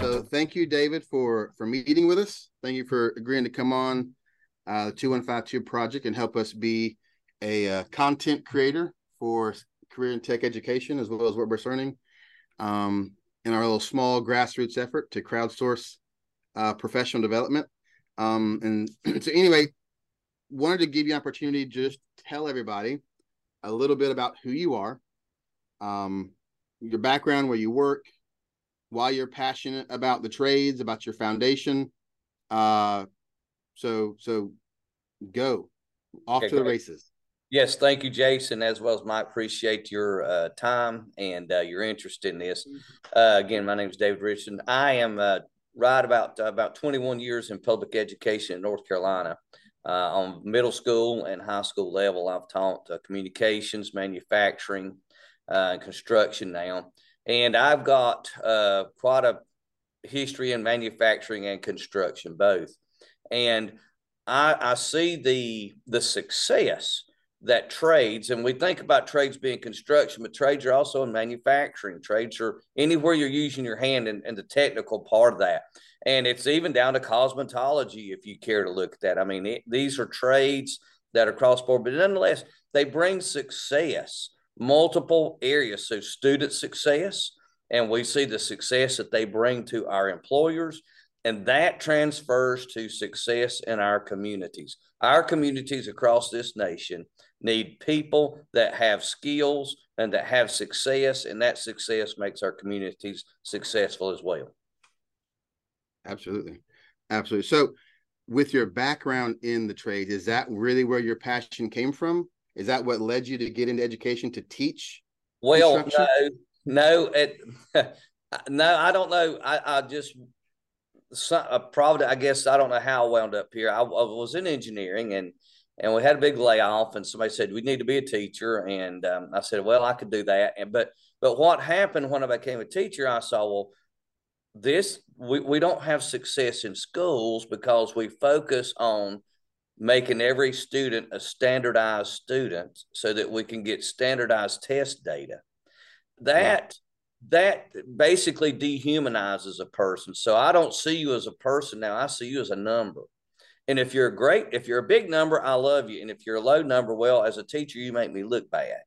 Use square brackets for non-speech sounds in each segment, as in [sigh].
So thank you, David, for for meeting with us. Thank you for agreeing to come on uh, the 2152 project and help us be a uh, content creator for career and tech education, as well as what we're learning um, in our little small grassroots effort to crowdsource uh, professional development. Um, and [clears throat] so, anyway, wanted to give you an opportunity to just tell everybody a little bit about who you are, um, your background, where you work, why you're passionate about the trades, about your foundation. Uh, so, so go off okay, to the races. Yes, thank you, Jason, as well as Mike. Appreciate your uh, time and uh, your interest in this. Uh, again, my name is David Richardson. I am uh, right about uh, about 21 years in public education in North Carolina. Uh, on middle school and high school level, I've taught communications, manufacturing, and construction now. And I've got uh, quite a history in manufacturing and construction both. And I, I see the the success that trades, and we think about trades being construction, but trades are also in manufacturing. Trades are anywhere you're using your hand and, and the technical part of that. And it's even down to cosmetology, if you care to look at that. I mean, it, these are trades that are cross board, but nonetheless, they bring success multiple areas. So, student success, and we see the success that they bring to our employers, and that transfers to success in our communities. Our communities across this nation need people that have skills and that have success, and that success makes our communities successful as well. Absolutely. Absolutely. So, with your background in the trade, is that really where your passion came from? Is that what led you to get into education to teach? Well, no, no, it, [laughs] no, I don't know. I, I just some, uh, probably, I guess I don't know how I wound up here. I, I, was in engineering and and we had a big layoff, and somebody said we need to be a teacher, and um, I said, well, I could do that. And but but what happened when I became a teacher? I saw well, this we we don't have success in schools because we focus on making every student a standardized student so that we can get standardized test data. That that basically dehumanizes a person. So I don't see you as a person now. I see you as a number. And if you're a great, if you're a big number, I love you. And if you're a low number, well, as a teacher, you make me look bad.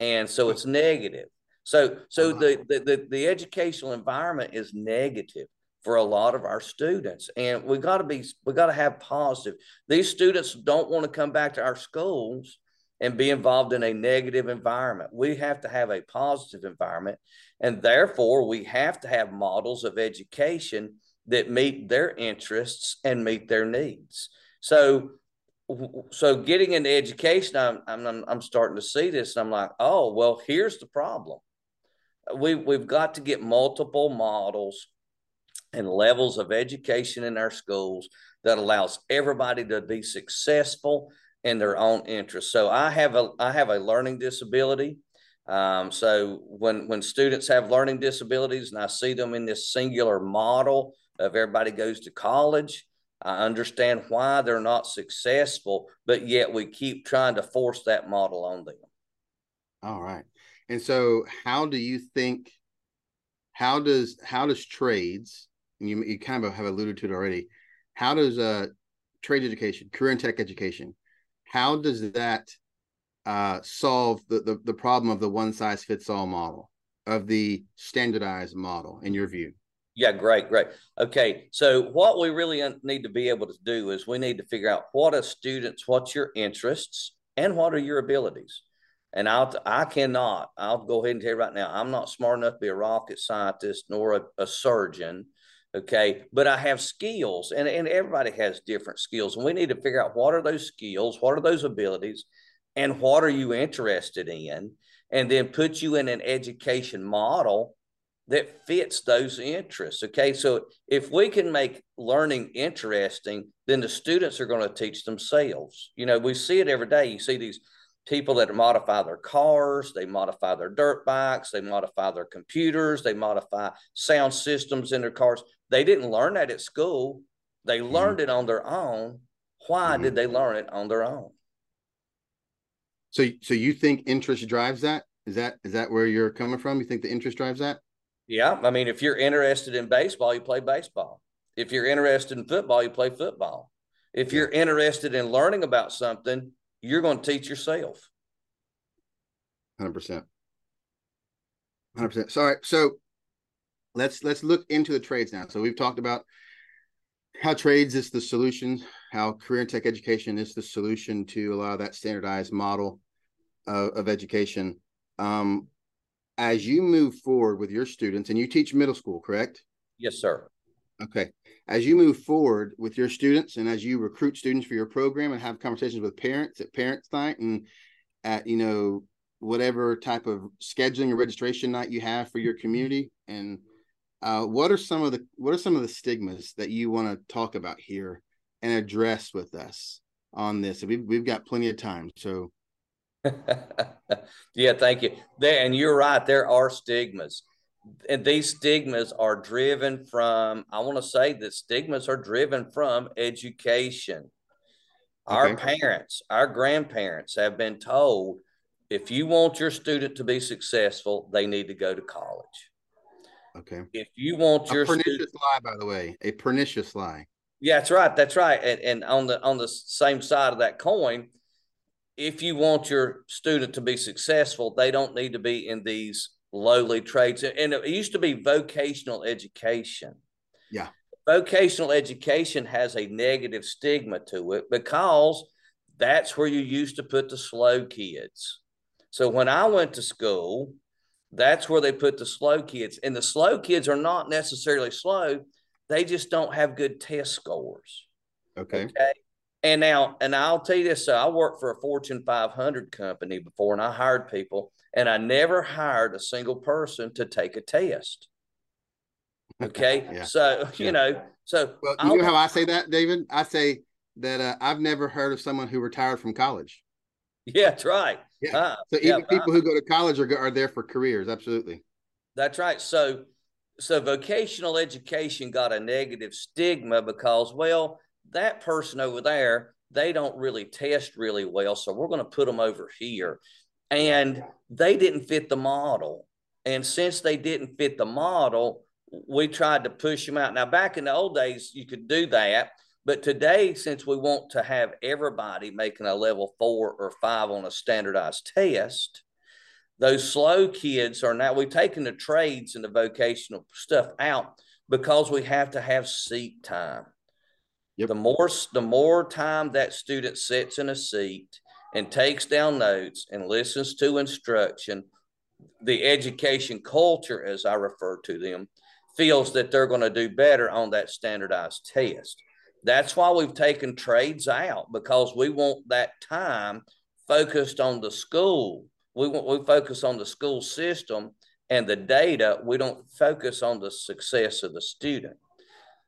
And so it's negative. So so uh-huh. the, the the the educational environment is negative for a lot of our students and we got to be we got to have positive these students don't want to come back to our schools and be involved in a negative environment we have to have a positive environment and therefore we have to have models of education that meet their interests and meet their needs so so getting into education i'm i'm, I'm starting to see this and i'm like oh well here's the problem we, we've got to get multiple models and levels of education in our schools that allows everybody to be successful in their own interest. So I have a I have a learning disability. Um, so when when students have learning disabilities and I see them in this singular model of everybody goes to college, I understand why they're not successful, but yet we keep trying to force that model on them. All right. And so how do you think how does how does trades you, you kind of have alluded to it already. How does uh, trade education, career and tech education, how does that uh, solve the, the, the problem of the one size fits all model, of the standardized model, in your view? Yeah, great, great. Okay, so what we really need to be able to do is we need to figure out what are students, what's your interests, and what are your abilities. And I'll I cannot. I'll go ahead and tell you right now. I'm not smart enough to be a rocket scientist nor a, a surgeon okay but i have skills and, and everybody has different skills and we need to figure out what are those skills what are those abilities and what are you interested in and then put you in an education model that fits those interests okay so if we can make learning interesting then the students are going to teach themselves you know we see it every day you see these people that modify their cars, they modify their dirt bikes, they modify their computers, they modify sound systems in their cars. They didn't learn that at school. They mm-hmm. learned it on their own. Why mm-hmm. did they learn it on their own? So, so you think interest drives that? Is that is that where you're coming from? You think the interest drives that? Yeah, I mean, if you're interested in baseball, you play baseball. If you're interested in football, you play football. If you're interested in learning about something, you're going to teach yourself. Hundred percent. Hundred percent. Sorry. So let's let's look into the trades now. So we've talked about how trades is the solution, how career and tech education is the solution to a lot of that standardized model of, of education. Um, as you move forward with your students, and you teach middle school, correct? Yes, sir. Okay. As you move forward with your students and as you recruit students for your program and have conversations with parents at parents night and at, you know, whatever type of scheduling or registration night you have for your community and uh, what are some of the what are some of the stigmas that you want to talk about here and address with us on this? We've we've got plenty of time, so. [laughs] yeah, thank you. There, and you're right. There are stigmas, and these stigmas are driven from. I want to say that stigmas are driven from education. Our parents, our grandparents have been told if you want your student to be successful, they need to go to college. Okay. If you want your a pernicious student, lie, by the way, a pernicious lie. Yeah, that's right. That's right. And, and on the on the same side of that coin, if you want your student to be successful, they don't need to be in these lowly trades. And it used to be vocational education. Yeah. Vocational education has a negative stigma to it because that's where you used to put the slow kids. So when I went to school, that's where they put the slow kids. And the slow kids are not necessarily slow, they just don't have good test scores. Okay. Okay. And now, and I'll tell you this so I worked for a Fortune 500 company before and I hired people, and I never hired a single person to take a test. [laughs] Okay. yeah. So, you know, so well, you I'll, know how I say that, David? I say that uh, I've never heard of someone who retired from college. [laughs] Yeah, that's right. Yeah. Uh, so even yeah, people uh, who go to college are are there for careers. Absolutely. That's right. So so vocational education got a negative stigma because well that person over there they don't really test really well so we're going to put them over here. And they didn't fit the model. And since they didn't fit the model we tried to push them out. Now back in the old days you could do that but today, since we want to have everybody making a level four or five on a standardized test, those slow kids are now, we've taken the trades and the vocational stuff out because we have to have seat time. Yep. The more the more time that student sits in a seat and takes down notes and listens to instruction, the education culture, as I refer to them, feels that they're going to do better on that standardized test. That's why we've taken trades out because we want that time focused on the school. We want we focus on the school system and the data. We don't focus on the success of the student.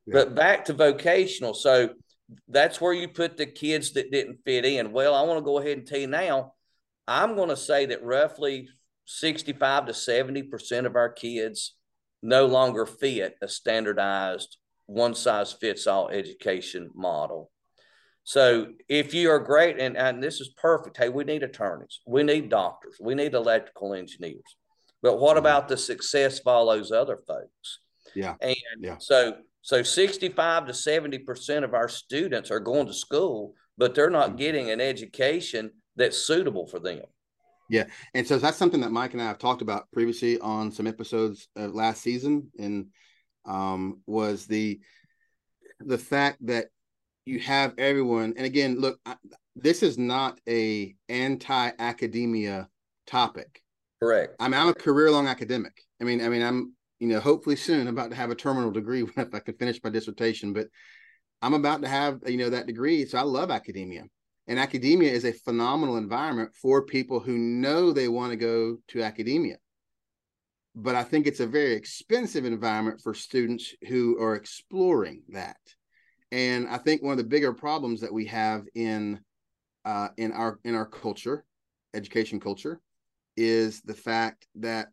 Yeah. But back to vocational. So that's where you put the kids that didn't fit in. Well, I want to go ahead and tell you now, I'm going to say that roughly 65 to 70% of our kids no longer fit a standardized one size fits all education model. So if you are great, and, and this is perfect, hey, we need attorneys, we need doctors, we need electrical engineers. But what mm-hmm. about the success of all those other folks? Yeah. And yeah. so so 65 to 70% of our students are going to school, but they're not mm-hmm. getting an education that's suitable for them. Yeah. And so that's something that Mike and I have talked about previously on some episodes of last season. And um, was the the fact that you have everyone and again look I, this is not a anti-academia topic correct i mean i'm a career-long academic i mean i mean i'm you know hopefully soon about to have a terminal degree [laughs] if i can finish my dissertation but i'm about to have you know that degree so i love academia and academia is a phenomenal environment for people who know they want to go to academia but I think it's a very expensive environment for students who are exploring that. And I think one of the bigger problems that we have in uh, in our in our culture, education culture, is the fact that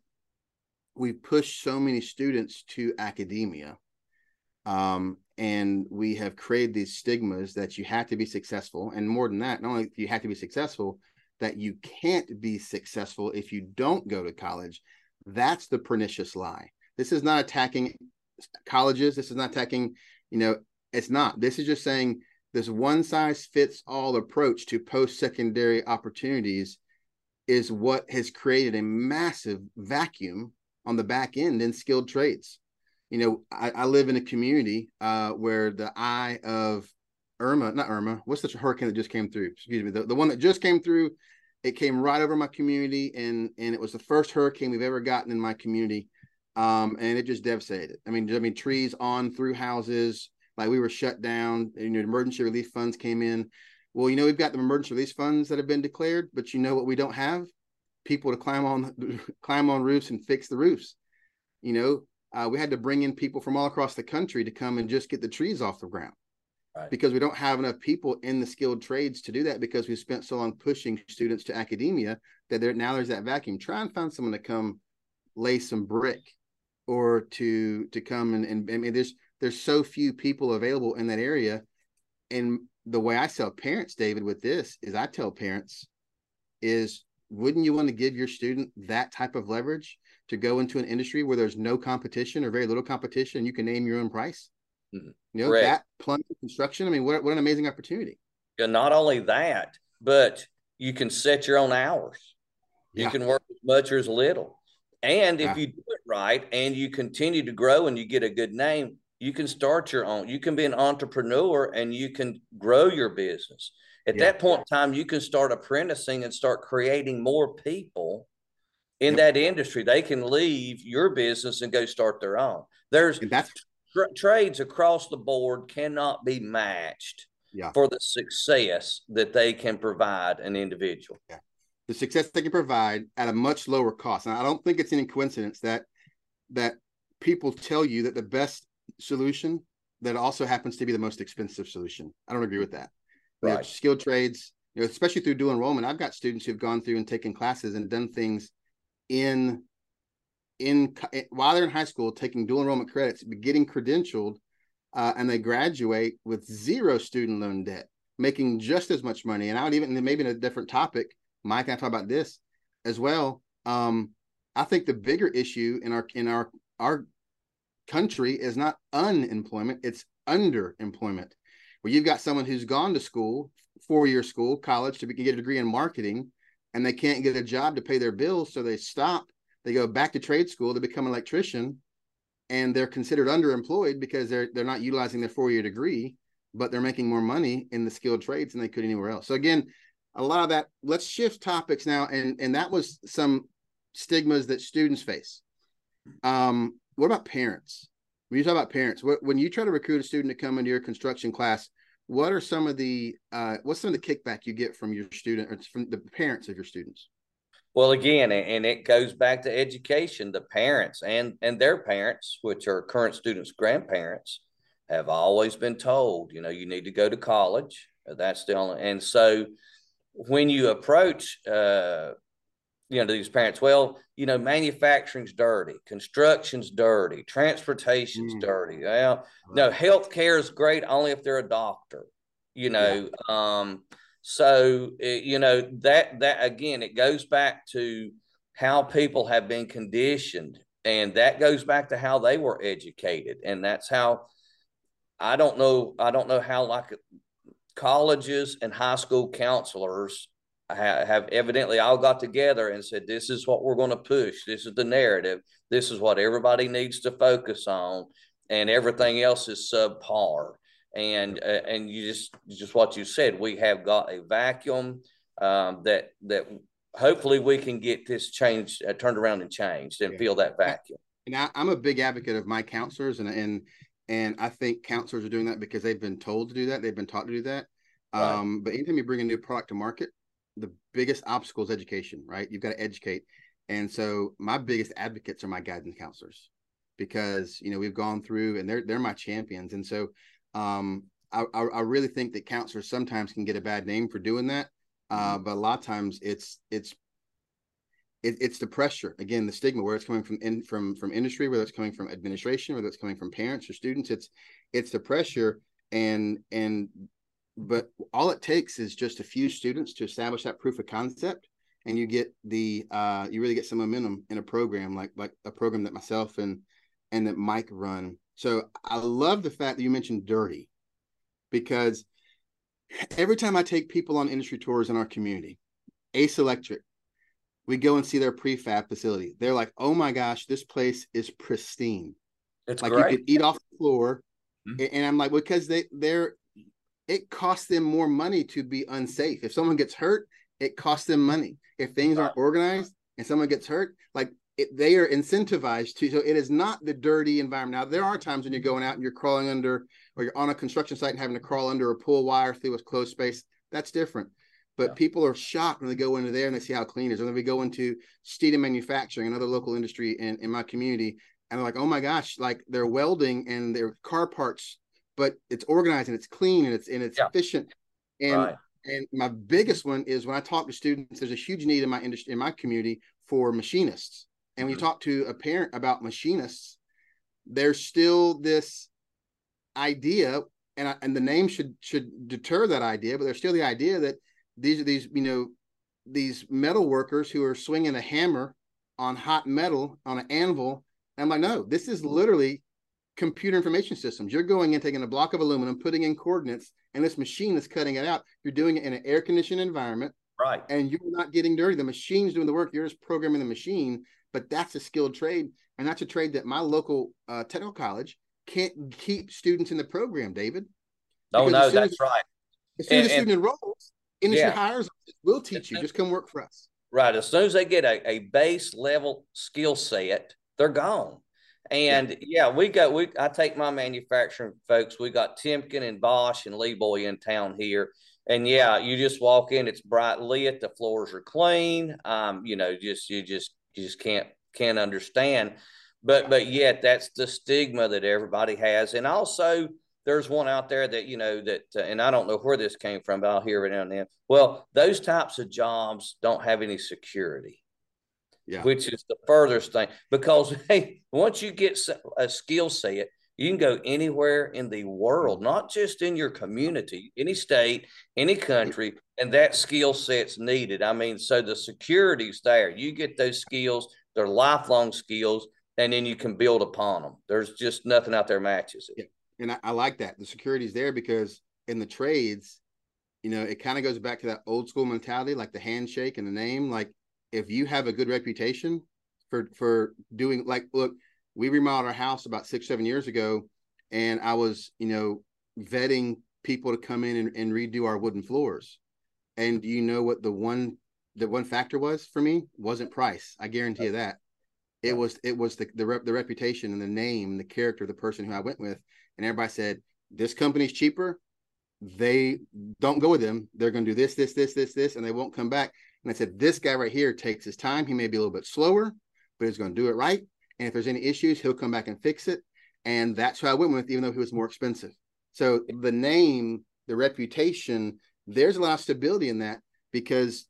we push so many students to academia, um, and we have created these stigmas that you have to be successful and more than that not only you have to be successful that you can't be successful if you don't go to college. That's the pernicious lie. This is not attacking colleges. This is not attacking you know it's not. This is just saying this one size fits all approach to post secondary opportunities is what has created a massive vacuum on the back end in skilled trades you know, I, I live in a community uh, where the eye of Irma, not Irma, what's the hurricane that just came through? Excuse me, the, the one that just came through, it came right over my community, and and it was the first hurricane we've ever gotten in my community, um, and it just devastated. I mean, I mean, trees on through houses, like we were shut down. You know, emergency relief funds came in. Well, you know, we've got the emergency relief funds that have been declared, but you know what we don't have? People to climb on [laughs] climb on roofs and fix the roofs. You know, uh, we had to bring in people from all across the country to come and just get the trees off the ground right. because we don't have enough people in the skilled trades to do that because we spent so long pushing students to academia that there now there's that vacuum try and find someone to come lay some brick or to to come and, and I mean there's there's so few people available in that area and the way I sell parents David with this is I tell parents is wouldn't you want to give your student that type of leverage to go into an industry where there's no competition or very little competition, you can name your own price. Mm-hmm. You know, Correct. that plumbing construction. I mean, what, what an amazing opportunity. And not only that, but you can set your own hours. You yeah. can work as much or as little. And if yeah. you do it right and you continue to grow and you get a good name, you can start your own. You can be an entrepreneur and you can grow your business. At yeah. that point in time, you can start apprenticing and start creating more people in yep. that industry. They can leave your business and go start their own. There's tra- trades across the board cannot be matched yeah. for the success that they can provide an individual. Yeah. The success they can provide at a much lower cost. And I don't think it's any coincidence that that people tell you that the best solution that also happens to be the most expensive solution. I don't agree with that. Right. have skilled trades, you know, especially through dual enrollment. I've got students who've gone through and taken classes and done things in in while they're in high school taking dual enrollment credits getting credentialed uh, and they graduate with zero student loan debt making just as much money and i would even maybe in a different topic mike i talk about this as well um, i think the bigger issue in our in our our country is not unemployment it's underemployment where you've got someone who's gone to school four year school college to get a degree in marketing and they can't get a job to pay their bills, so they stop. They go back to trade school to become an electrician, and they're considered underemployed because they're they're not utilizing their four year degree, but they're making more money in the skilled trades than they could anywhere else. So again, a lot of that. Let's shift topics now, and and that was some stigmas that students face. Um, what about parents? When you talk about parents, when you try to recruit a student to come into your construction class, what are some of the uh, what's some of the kickback you get from your student or from the parents of your students? Well again and it goes back to education. The parents and and their parents which are current students grandparents have always been told you know you need to go to college. That's the only and so when you approach uh, you know, these parents, well, you know, manufacturing's dirty, construction's dirty, transportation's mm. dirty. Well, no, healthcare is great only if they're a doctor, you know. Yeah. Um, so it, eh, you know that that again, it goes back to how people have been conditioned, and that goes back to how they were educated, and that's how I don't know. I don't know how like colleges and high school counselors have evidently all got together and said, "This is what we're going to push. This is the narrative. This is what everybody needs to focus on, and everything else is subpar." And uh, and you just just what you said. We have got a vacuum um, that that hopefully we can get this changed, uh, turned around and changed, and yeah. fill that vacuum. And I, I'm a big advocate of my counselors, and and and I think counselors are doing that because they've been told to do that. They've been taught to do that. Right. Um, but anytime you bring a new product to market, the biggest obstacle is education, right? You've got to educate. And so my biggest advocates are my guidance counselors because, you know, we've gone through and they're, they're my champions. And so um, I, I really think that counselors sometimes can get a bad name for doing that. Uh, mm-hmm. but a lot of times it's, it's, it, it's the pressure again, the stigma, where it's coming from in from from industry, whether it's coming from administration, whether it's coming from parents or students. It's it's the pressure and and but all it takes is just a few students to establish that proof of concept and you get the uh you really get some momentum in a program like like a program that myself and and that mike run so i love the fact that you mentioned dirty because every time i take people on industry tours in our community ace electric we go and see their prefab facility they're like oh my gosh this place is pristine it's like great. you could eat off the floor Mhm. and i'm like because they they're it costs them more money to be unsafe. If someone gets hurt it costs them money. If things aren't organized and someone gets hurt like it, they are incentivized to so it is not the dirty environment. Now there are times when you're going out and you're crawling under or you're on a construction site and having to crawl under a pull wire through a closed space. That's different. But Yeah. people are shocked when they go into there and they see how clean it is. Or when we go into Steedham Manufacturing, another local industry in, in my community, and they're like, oh my gosh, like they're welding and they're car parts, but it's organized and it's clean and it's and it's Yeah. efficient. And right. and my biggest one is when I talk to students, there's a huge need in my industry in my community for machinists. And when Mhm. you talk to a parent about machinists, there's still this idea, and I, and the name should should deter that idea, but there's still the idea that these are these you know these metal workers who are swinging a hammer on hot metal on an anvil. And I'm like, no, this is literally computer information systems. You're going in, taking a block of aluminum, putting in coordinates, and this machine is cutting it out. You're doing it in an air conditioned environment, Right. and you're not getting dirty. The machine's doing the work. You're just programming the machine. But that's a skilled trade, and that's a trade that my local uh, technical college can't keep students in the program. David, Oh no, that's as- right. as soon as And- a student enrolls, industry Yeah. hires. We'll teach you. Just come work for us. Right. As soon as they get a, a base level skill set, they're gone. And yeah. we go, we I take my manufacturing folks, we got Timken and Bosch and LeeBoy in town here. And yeah, you just walk in, it's bright lit, the floors are clean. Um, you know, just you just you just can't can't understand. But but yet that's the stigma that everybody has. And also there's one out there that you know that uh, and i don't know where this came from but i'll hear it now and then well those types of jobs don't have any security Yeah. which is the furthest thing because [laughs] hey once you get a skill set you can go anywhere in the world not just in your community any state any country and that skill set's needed i mean so the security's there you get those skills they're lifelong skills and then you can build upon them there's just nothing out there matches it Yeah. and I, I like that the security's there because in the trades you know it kind of goes back to that old school mentality like the handshake and the name like if you have a good reputation for for doing like look we remodeled our house about six seven years ago and i was you know vetting people to come in and, and redo our wooden floors. And do you know what the one the one factor was for me? Wasn't price. I guarantee you that. It was it was the the, rep, the reputation and the name the character of the person who i went with and everybody said this company's cheaper. They don't go with them. They're going to do this this this this this and they won't come back and i said this guy right here takes his time. He may be a little bit slower but he's going to do it right. And if there's any issues he'll come back and fix it. And that's who i went with even though he was more expensive. So the name the reputation there's a lot of stability in that because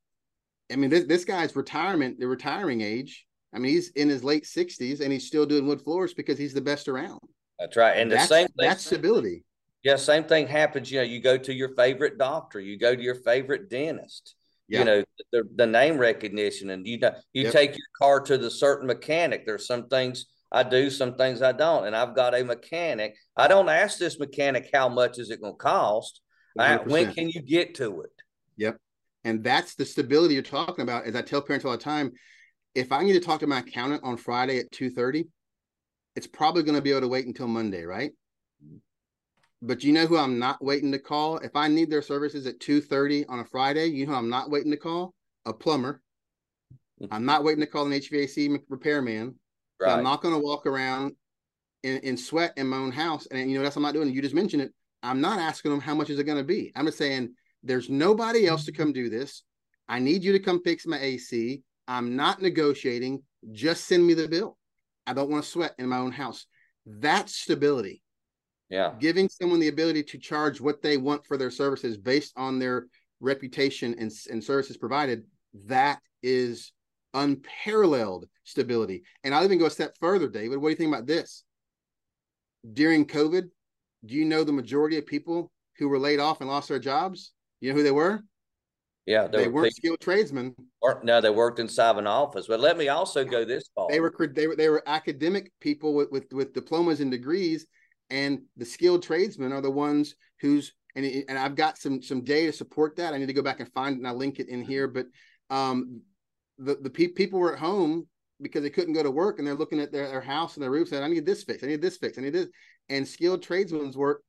i mean this, this guy's retirement the retiring age i mean he's in his late 60s and he's still doing wood floors because he's the best around. That's right. And the that's, same thing that's stability. Yeah, same thing happens. You know, you go to your favorite doctor, you go to your favorite dentist. Yeah. You know, the, the name recognition, and you know, you Yep. take your car to the certain mechanic. There's some things I do, some things I don't, and I've got a mechanic. I don't ask this mechanic how much is it going to cost. I, when can you get to it? Yep. And that's the stability you're talking about. As I tell parents all the time, if I need to talk to my accountant on Friday at 2:30, it's probably going to be able to wait until Monday, right? But you know who I'm not waiting to call? If I need their services at 2:30 on a Friday, you know who I'm not waiting to call? A plumber. Mm-hmm. I'm not waiting to call an HVAC repairman. So Right. I'm not going to walk around in, in sweat in my own house. And you know, that's what I'm not doing. You just mentioned it. I'm not asking them how much is it going to be. I'm just saying there's nobody else to come do this. I need you to come fix my AC. I'm not negotiating. Just send me the bill. I don't want to sweat in my own house. That's stability. Yeah. Giving someone the ability to charge what they want for their services based on their reputation and, and services provided. That is unparalleled stability. And I'll even go a step further, David. What do you think about this? During COVID, do you know the majority of people who were laid off and lost their jobs? You know who they were? Yeah, they were, not skilled tradesmen. Or, no, they worked inside an office. But let me also go this far. They were they were they were academic people with with, with diplomas and degrees, and the skilled tradesmen are the ones who's and and I've got some some data to support that. I need to go back and find it and I'll link it in here. But um, the the pe- people were at home because they couldn't go to work and they're looking at their, their house and their roof saying, I need this fix, I need this fix, I need this. And skilled tradesmen's work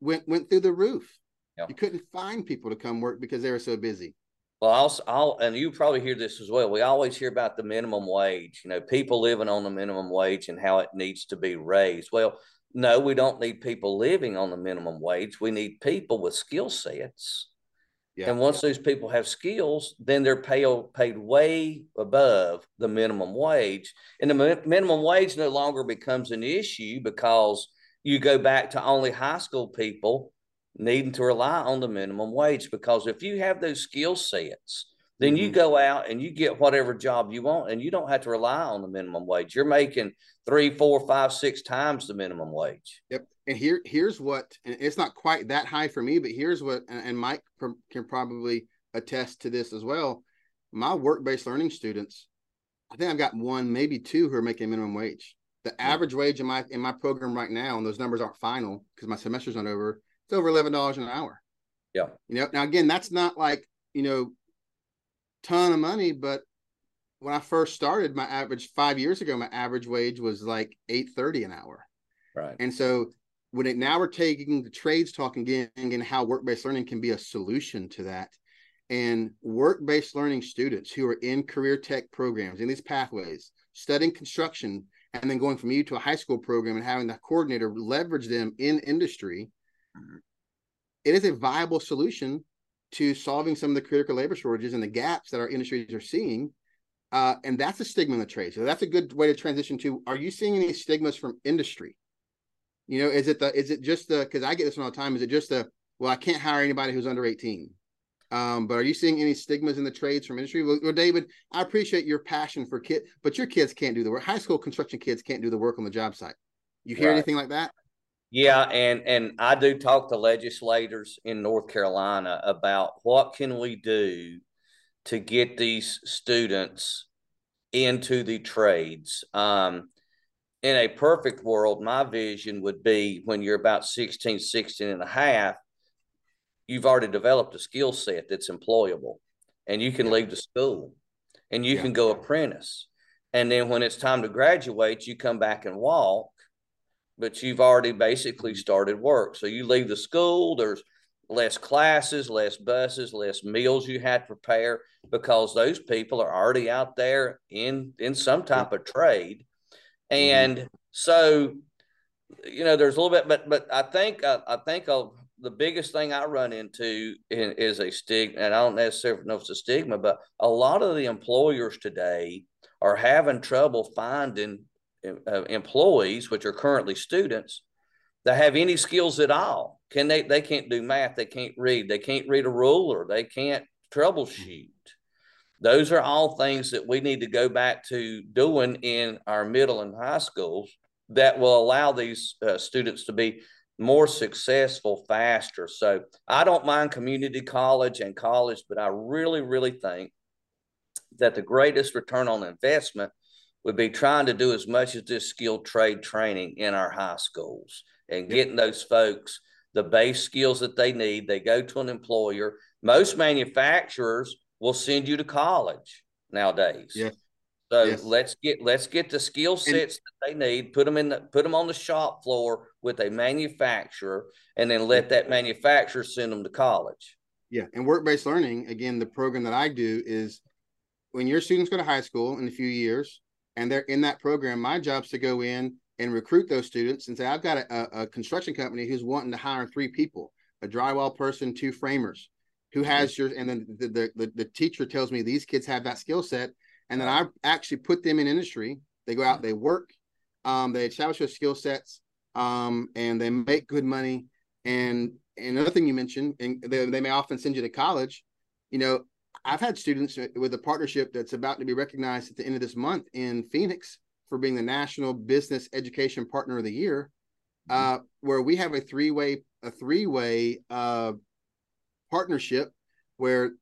went went through the roof. Yep. You couldn't find people to come work because they were so busy. Well, I'll, I'll, and you probably hear this as well. We always hear about the minimum wage, you know, people living on the minimum wage and how it needs to be raised. Well, no, we don't need people living on the minimum wage. We need people with skill sets. Yeah. And once those people have skills, then they're pay, paid way above the minimum wage. And the mi- minimum wage no longer becomes an issue because you go back to only high school people needing to rely on the minimum wage. Because if you have those skill sets, then mm-hmm. you go out and you get whatever job you want and you don't have to rely on the minimum wage. You're making three, four, five, six times the minimum wage. Yep. And here, here's what, and it's not quite that high for me, but here's what, and Mike can probably attest to this as well. My work-based learning students, I think I've got one, maybe two who are making minimum wage. The average wage in my in my program right now, and those numbers aren't final because my semester's not over. It's over eleven dollars an hour. Yeah. You know, now again, that's not like you know, ton of money, but when I first started, my average five years ago, my average wage was like eight thirty an hour. Right. And so when it now we're taking the trades talk again and how work-based learning can be a solution to that. And work-based learning students who are in career tech programs in these pathways, studying construction, and then going from you to a high school program and having the coordinator leverage them in industry, mm-hmm. it is a viable solution to solving some of the critical labor shortages and the gaps that our industries are seeing uh, and that's a stigma in the trade. So that's a good way to transition to. Are you seeing any stigmas from industry? You know, is it the is it just the because I get this all the time? Is it just the well, I can't hire anybody who's under 18? Um, but are you seeing any stigmas in the trades from industry? Well, well, David, I appreciate your passion for kids, but your kids can't do the work. High school construction kids can't do the work on the job site. You hear right. anything like that? Yeah, and and I do talk to legislators in North Carolina about what can we do to get these students into the trades. Um, in a perfect world, my vision would be when you're about 16, 16 and a half, you've already developed a skill set that's employable and you can yeah. leave the school and you yeah. can go apprentice. And then when it's time to graduate, you come back and walk, but you've already basically started work. So you leave the school, there's less classes, less buses, less meals you had to prepare because those people are already out there in in some type of trade. Mm-hmm. And mm-hmm. so, you know, there's a little bit, but but I think uh, I think of the biggest thing I run into in, is a stigma, and I don't necessarily know if it's a stigma, but a lot of the employers today are having trouble finding uh, employees, which are currently students, that have any skills at all. Can they? They can't do math. They can't read. They can't read a ruler. They can't troubleshoot. Those are all things that we need to go back to doing in our middle and high schools that will allow these uh, students to be more successful faster. So I don't mind community college and college, but I really, really think that the greatest return on investment would be trying to do as much as this skilled trade training in our high schools and getting those folks the base skills that they need. They go to an employer. Most manufacturers will send you to college nowadays. Yeah. So yes. let's get let's get the skill sets that they need, put them in the put them on the shop floor with a manufacturer, and then let that manufacturer send them to college. Yeah, and work-based learning, again, the program that I do is when your students go to high school in a few years and they're in that program, my job is to go in and recruit those students and say, I've got a, a construction company who's wanting to hire three people, a drywall person, two framers, who has your, and then the, the, the, the teacher tells me these kids have that skill set. And then I actually put them in industry. They go out, they work, um, they establish their skill sets, um, and they make good money. And, and another thing you mentioned, and they, they may often send you to college, you know, I've had students with a partnership that's about to be recognized at the end of this month in Phoenix for being the National Business Education Partner of the Year, mm-hmm. uh, where we have a three way a three way uh, partnership where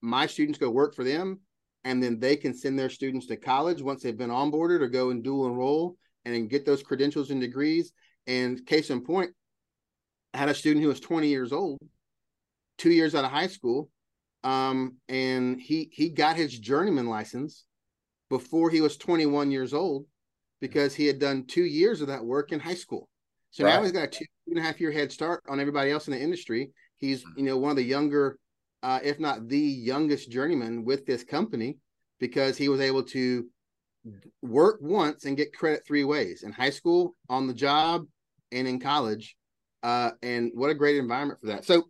my students go work for them, and then they can send their students to college once they've been onboarded or go and dual enroll and get those credentials and degrees. And case in point, I had a student who was 20 years old, two years out of high school, um, and he he got his journeyman license before he was 21 years old because he had done two years of that work in high school. So right. now he's got a two and a half year head start on everybody else in the industry. He's you know one of the younger, uh, if not the youngest journeyman with this company because he was able to work once and get credit three ways in high school, on the job, and in college. Uh, and what a great environment for that. So,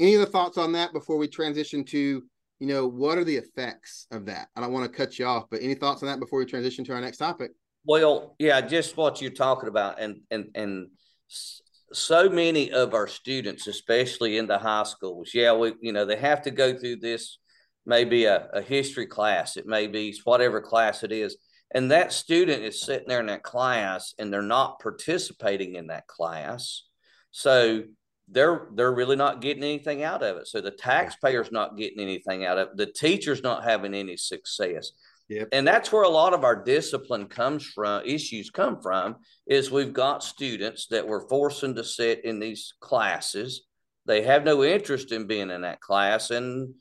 any other thoughts on that before we transition to, you know, what are the effects of that? I don't want to cut you off, but any thoughts on that before we transition to our next topic? Well, yeah, just what you're talking about, and and and so many of our students, especially in the high schools, yeah, we you know they have to go through this maybe a, a history class, it may be whatever class it is. And that student is sitting there in that class and they're not participating in that class. So they're they're really not getting anything out of it. So the taxpayer's not getting anything out of it. The teacher's not having any success. Yep. And that's where a lot of our discipline comes from, issues come from, is we've got students that we're forcing to sit in these classes. They have no interest in being in that class. And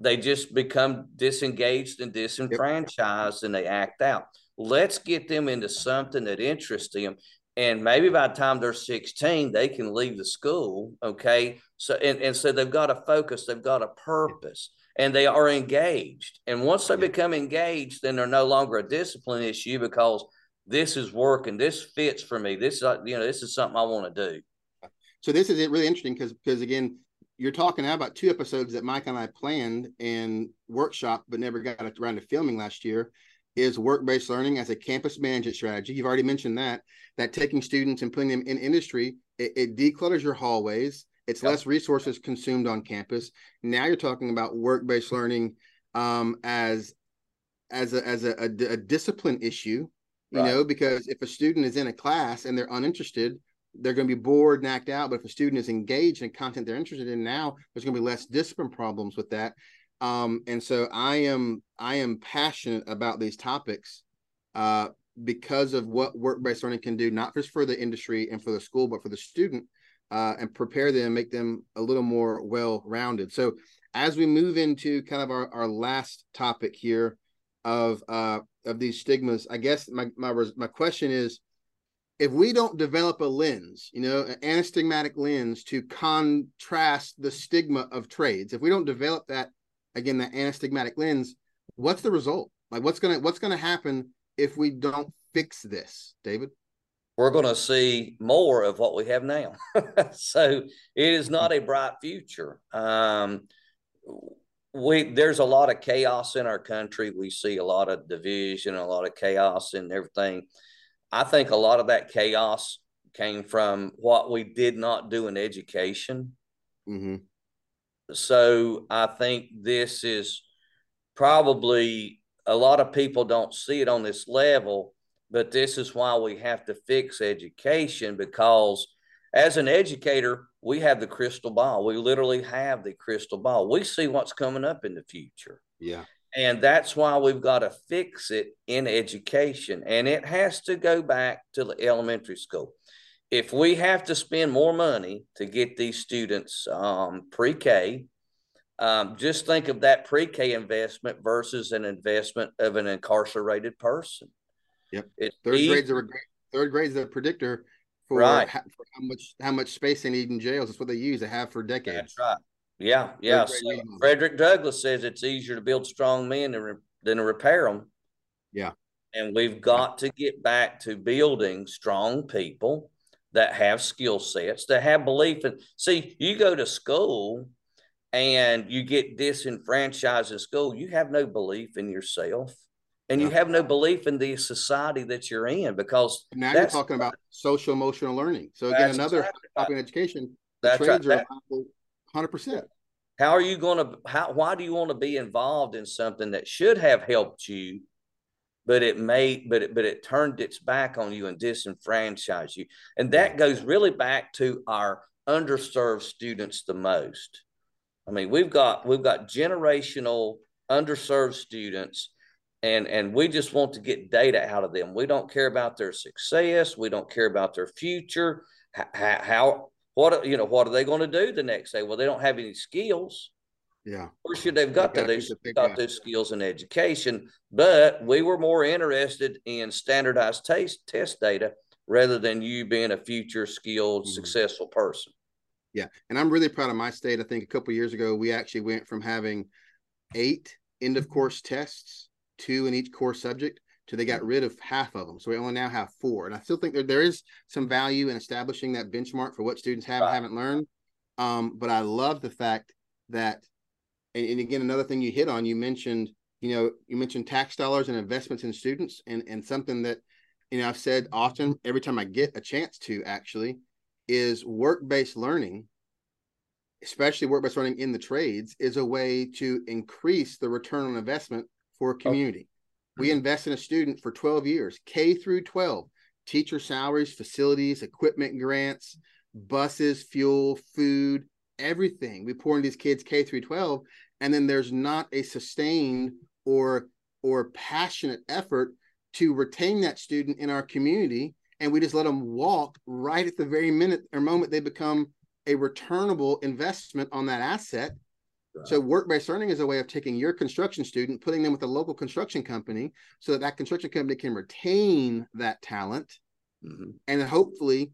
they just become disengaged and disenfranchised and they act out. Let's get them into something that interests them. And maybe by the time they're 16, they can leave the school. Okay. So, and, and so they've got a focus, they've got a purpose, and they are engaged. And once they become engaged, then they're no longer a discipline issue because this is working, this fits for me. This is, you know, this is something I want to do. So this is really interesting because, because again, you're talking now about two episodes that Mike and I planned and workshop, but never got around to filming last year. Is work-based learning as a campus management strategy. You've already mentioned that that taking students and putting them in industry, it, it declutters your hallways. It's yep. less resources consumed on campus. Now you're talking about work-based learning um, as as a as a, a, a discipline issue. You right. know, because if a student is in a class and they're uninterested, they're going to be bored, knocked out. But if a student is engaged in content they're interested in now, there's going to be less discipline problems with that. Um, and so I am I am passionate about these topics uh, because of what work-based learning can do, not just for the industry and for the school, but for the student, uh, and prepare them, make them a little more well-rounded. So as we move into kind of our, our last topic here of uh, of these stigmas, I guess my my my question is if we don't develop a lens, you know, an anastigmatic lens to contrast the stigma of trades, if we don't develop that again, that anastigmatic lens, what's the result? Like what's gonna what's gonna happen if we don't fix this, David? We're gonna see more of what we have now. [laughs] so it is not a bright future. Um, we there's a lot of chaos in our country. We see a lot of division, a lot of chaos and everything I think a lot of that chaos came from what we did not do in education. Mm-hmm. So I think this is probably a lot of people don't see it on this level, but this is why we have to fix education because as an educator, we have the crystal ball. We literally have the crystal ball. We see what's coming up in the future. Yeah. And that's why we've got to fix it in education. And it has to go back to the elementary school. If we have to spend more money to get these students um, pre K, um, just think of that pre K investment versus an investment of an incarcerated person. Yep. It's third easy. grades are third grades are a predictor for, right. how, for how much how much space they need in jails. That's what they use. They have for decades. That's right. Yeah, yeah. So Frederick Douglass says it's easier to build strong men than, re- than to repair them. Yeah. And we've got to get back to building strong people that have skill sets, that have belief And See, you go to school and you get disenfranchised in school, you have no belief in yourself and you have no belief in the society that you're in because now you're talking about social emotional learning. So again, another exactly topic in education, trades right. are hundred percent. How are you going to, how, why do you want to be involved in something that should have helped you, but it may, but it, but it turned its back on you and disenfranchised you? And that goes really back to our underserved students the most. I mean, we've got, we've got generational underserved students and and we just want to get data out of them. We don't care about their success. We don't care about their future. How, how what you know what are they going to do the next day? Well they don't have any skills yeah or should they've got that they've got those skills in education but we were more interested in standardized taste test data rather than you being a future skilled mm-hmm. successful person yeah and i'm really proud of my state i think a couple years ago we actually went from having eight end of course tests two in each core subject to they got rid of half of them. So we only now have four. And I still think there, there is some value in establishing that benchmark for what students have right. haven't learned. Um, but I love the fact that, and, and, again, another thing you hit on, you mentioned, you know, you mentioned tax dollars and investments in students and, and something that, you know, I've said often every time I get a chance to actually is work-based learning especially work-based learning in the trades is a way to increase the return on investment for a oh. community. Okay. We mm-hmm. invest in a student for 12 years, K through 12, teacher salaries, facilities, equipment grants, buses, fuel, food, everything. We pour into these kids K through 12, and then there's not a sustained or or passionate effort to retain that student in our community. And we just let them walk right at the very minute or moment they become a returnable investment on that asset. So work-based learning is a way of taking your construction student, putting them with a local construction company, so that that construction company can retain that talent, mm-hmm. and hopefully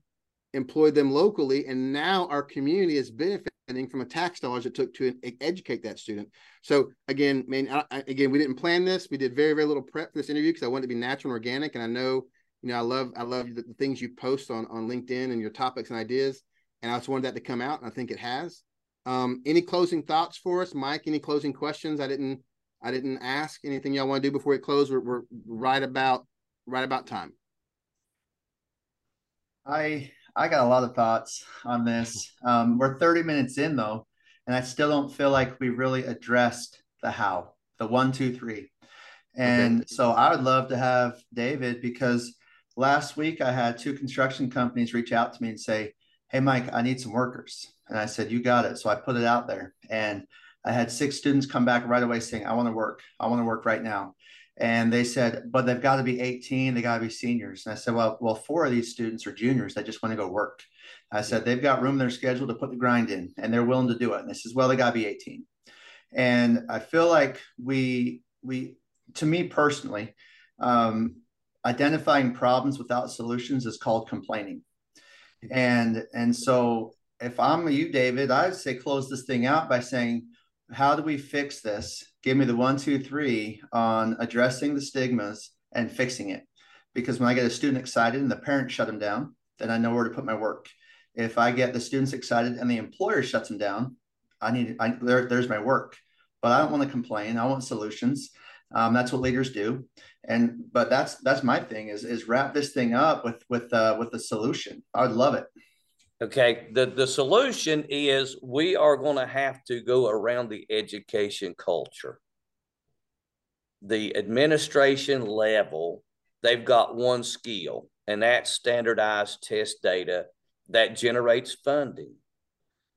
employ them locally. And now our community is benefiting from a tax dollars it took to educate that student. So again, man, I, again, we didn't plan this. We did very very little prep for this interview because I wanted to be natural and organic. And I know, you know, I love I love the, the things you post on on LinkedIn and your topics and ideas. And I just wanted that to come out, and I think it has. Um, any closing thoughts for us, Mike? Any closing questions? I didn't I didn't ask anything y'all want to do before we close. We're, we're right about right about time. I I got a lot of thoughts on this. Um, we're 30 minutes in though, and I still don't feel like we really addressed the how, the one, two, three. And okay. so I would love to have David because last week I had two construction companies reach out to me and say, Hey Mike, I need some workers. And I said, You got it. So I put it out there. And I had six students come back right away saying, I want to work. I want to work right now. And they said, but they've got to be 18, they got to be seniors. And I said, Well, well, four of these students are juniors. They just want to go work. I said, they've got room in their schedule to put the grind in and they're willing to do it. And they says, Well, they got to be 18. And I feel like we we to me personally, um, identifying problems without solutions is called complaining. And and so if I'm you, David, I'd say close this thing out by saying, how do we fix this? Give me the one, two, three on addressing the stigmas and fixing it. Because when I get a student excited and the parents shut them down, then I know where to put my work. If I get the students excited and the employer shuts them down, I need I, there, there's my work. But I don't want to complain. I want solutions. Um, that's what leaders do. And but that's that's my thing is is wrap this thing up with with uh, with the solution. I would love it. Okay, the, the solution is we are going to have to go around the education culture. The administration level, they've got one skill, and that's standardized test data that generates funding.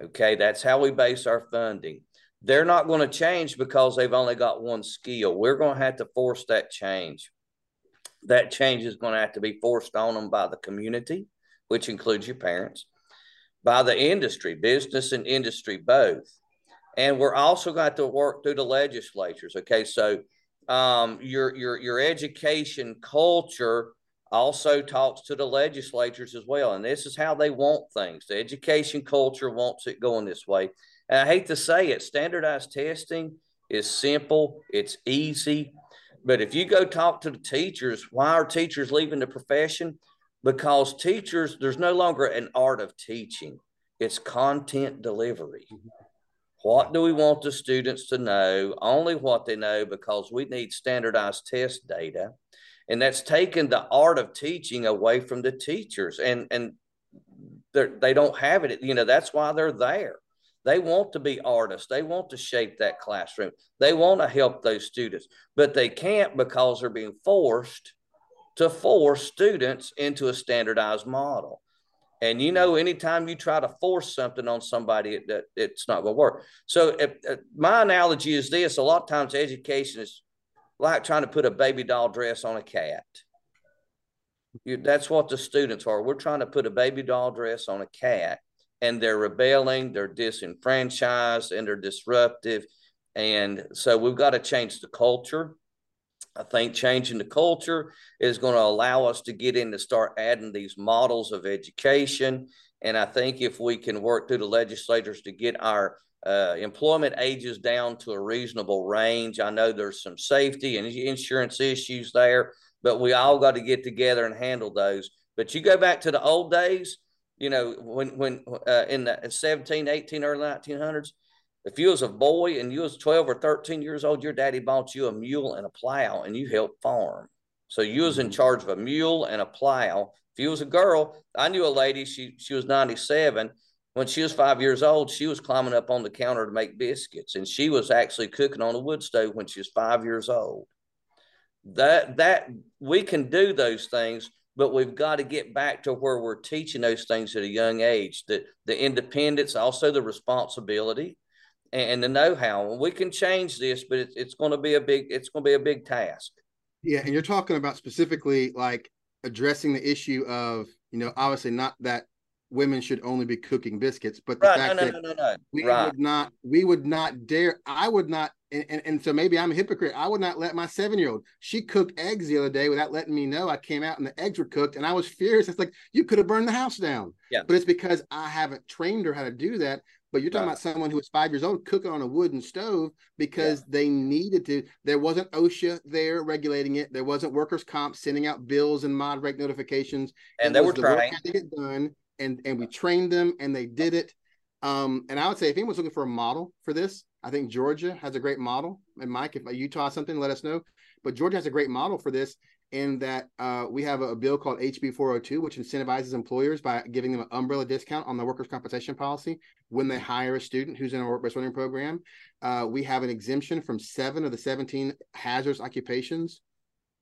Okay, that's how we base our funding. They're not going to change because they've only got one skill. We're going to have to force that change. That change is going to have to be forced on them by the community, which includes your parents by the industry, business and industry both. And we're also got to work through the legislatures. Okay, so um, your your your education culture also talks to the legislatures as well, and this is how they want things. The education culture wants it going this way. And I hate to say it, standardized testing is simple, it's easy. But if you go talk to the teachers, why are teachers leaving the profession? Because teachers, there's no longer an art of teaching, it's content delivery. What do we want the students to know? Only what they know because we need standardized test data. And that's taken the art of teaching away from the teachers. And, and they don't have it. You know, that's why they're there. They want to be artists. They want to shape that classroom. They want to help those students, but they can't because they're being forced to force students into a standardized model. And you know, anytime you try to force something on somebody, it, it it's not going to work. So, if, if, my analogy is this: a lot of times, education is like trying to put a baby doll dress on a cat. You, that's what the students are. We're trying to put a baby doll dress on a cat, and they're rebelling, they're disenfranchised, and they're disruptive. And so, we've got to change the culture. I think changing the culture is going to allow us to get in to start adding these models of education. And I think if we can work through the legislators to get our uh, employment ages down to a reasonable range, I know there's some safety and insurance issues there, but we all got to get together and handle those. But you go back to the old days, you know, when when uh, in the 17, 18, early 1900s, if you was a boy and you was 12 or 13 years old, your daddy bought you a mule and a plow and you helped farm. So you was in mm-hmm. charge of a mule and a plow. If you was a girl, I knew a lady, she she was 97. When she was five years old, she was climbing up on the counter to make biscuits. And she was actually cooking on a wood stove when she was five years old. That that we can do those things, but we've got to get back to where we're teaching those things at a young age. The the independence, also the responsibility and the know-how. We can change this, but it's, it's going to be a big it's going to be a big task. Yeah, and you're talking about specifically like addressing the issue of you know obviously not that women should only be cooking biscuits, but the right. fact no, no, that no, no, we right. would not we would not dare I would not and, and, and so maybe I'm a hypocrite. I would not let my seven year old. She cooked eggs the other day without letting me know. I came out and the eggs were cooked, and I was furious. It's like you could have burned the house down. Yeah. But it's because I haven't trained her how to do that. But you're talking about someone who was five years old cooking on a wooden stove because Yeah. they needed to. There wasn't OSHA there regulating it. There wasn't workers' comp sending out bills and mod rate notifications. And It they were the had to get done, and and we trained them, and they did it. Um, and I would say if anyone's looking for a model for this, I think Georgia has a great model. And Mike, if Utah something, let us know. But Georgia has a great model for this in that uh, we have a, bill called HB 402, which incentivizes employers by giving them an umbrella discount on the workers' compensation policy when they hire a student who's in a work-based learning program. Uh, we have an exemption from seven of the 17 hazardous occupations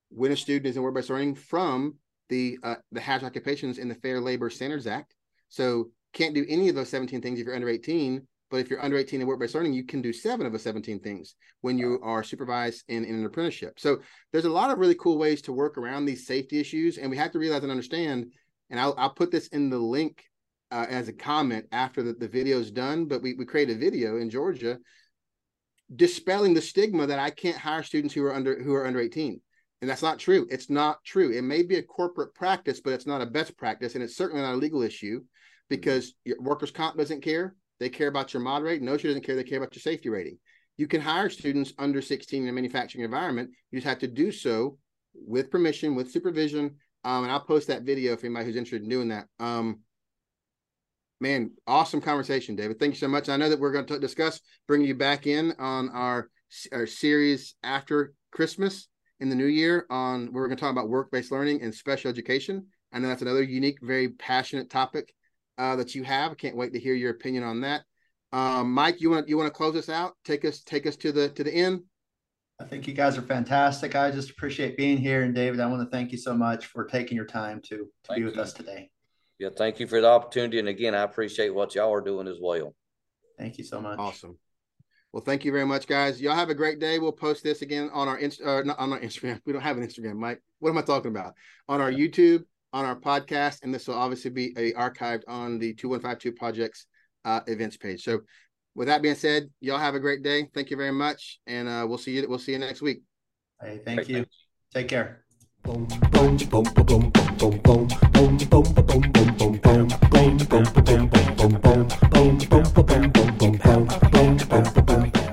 when a student is in work-based learning from the uh, the hazardous occupations in the Fair Labor Standards Act. So can't do any of those 17 things if you're under 18. But if you're under 18 in work-based learning, you can do seven of the 17 things when you are supervised in, in an apprenticeship. So there's a lot of really cool ways to work around these safety issues, and we have to realize and understand. And I'll, I'll put this in the link uh, as a comment after the, the video is done. But we we created a video in Georgia dispelling the stigma that I can't hire students who are under who are under 18. And that's not true. It's not true. It may be a corporate practice, but it's not a best practice, and it's certainly not a legal issue because your workers' comp doesn't care. They care about your mod rate. NOSHA doesn't care. They care about your safety rating. You can hire students under 16 in a manufacturing environment. You just have to do so with permission, with supervision. Um, and I'll post that video for anybody who's interested in doing that. Um, man, awesome conversation, David. Thank you so much. I know that we're going to discuss bringing you back in on our, our series after Christmas in the new year on we're going to talk about work-based learning and special education. I know that's another unique, very passionate topic uh, that you have. I can't wait to hear your opinion on that. Um, Mike, you want you want to close us out? Take us take us to the to the end. I think you guys are fantastic. I just appreciate being here. And David, I want to thank you so much for taking your time to, to Thank be with you. us today. Yeah, thank you for the opportunity. And again, I appreciate what y'all are doing as well. Thank you so much. Awesome. Well, thank you very much, guys. Y'all have a great day. We'll post this again on our Inst- uh, not on our Instagram. We don't have an Instagram, Mike. What am I talking about? On our YouTube, on our podcast, and this will obviously be a, archived on the 2152 Projects uh, events page. So, with that being said, y'all have a great day. Thank you very much, and uh, we'll see you. We'll see you next week. Hey, thank Great, you. Thanks. Take care. Yeah.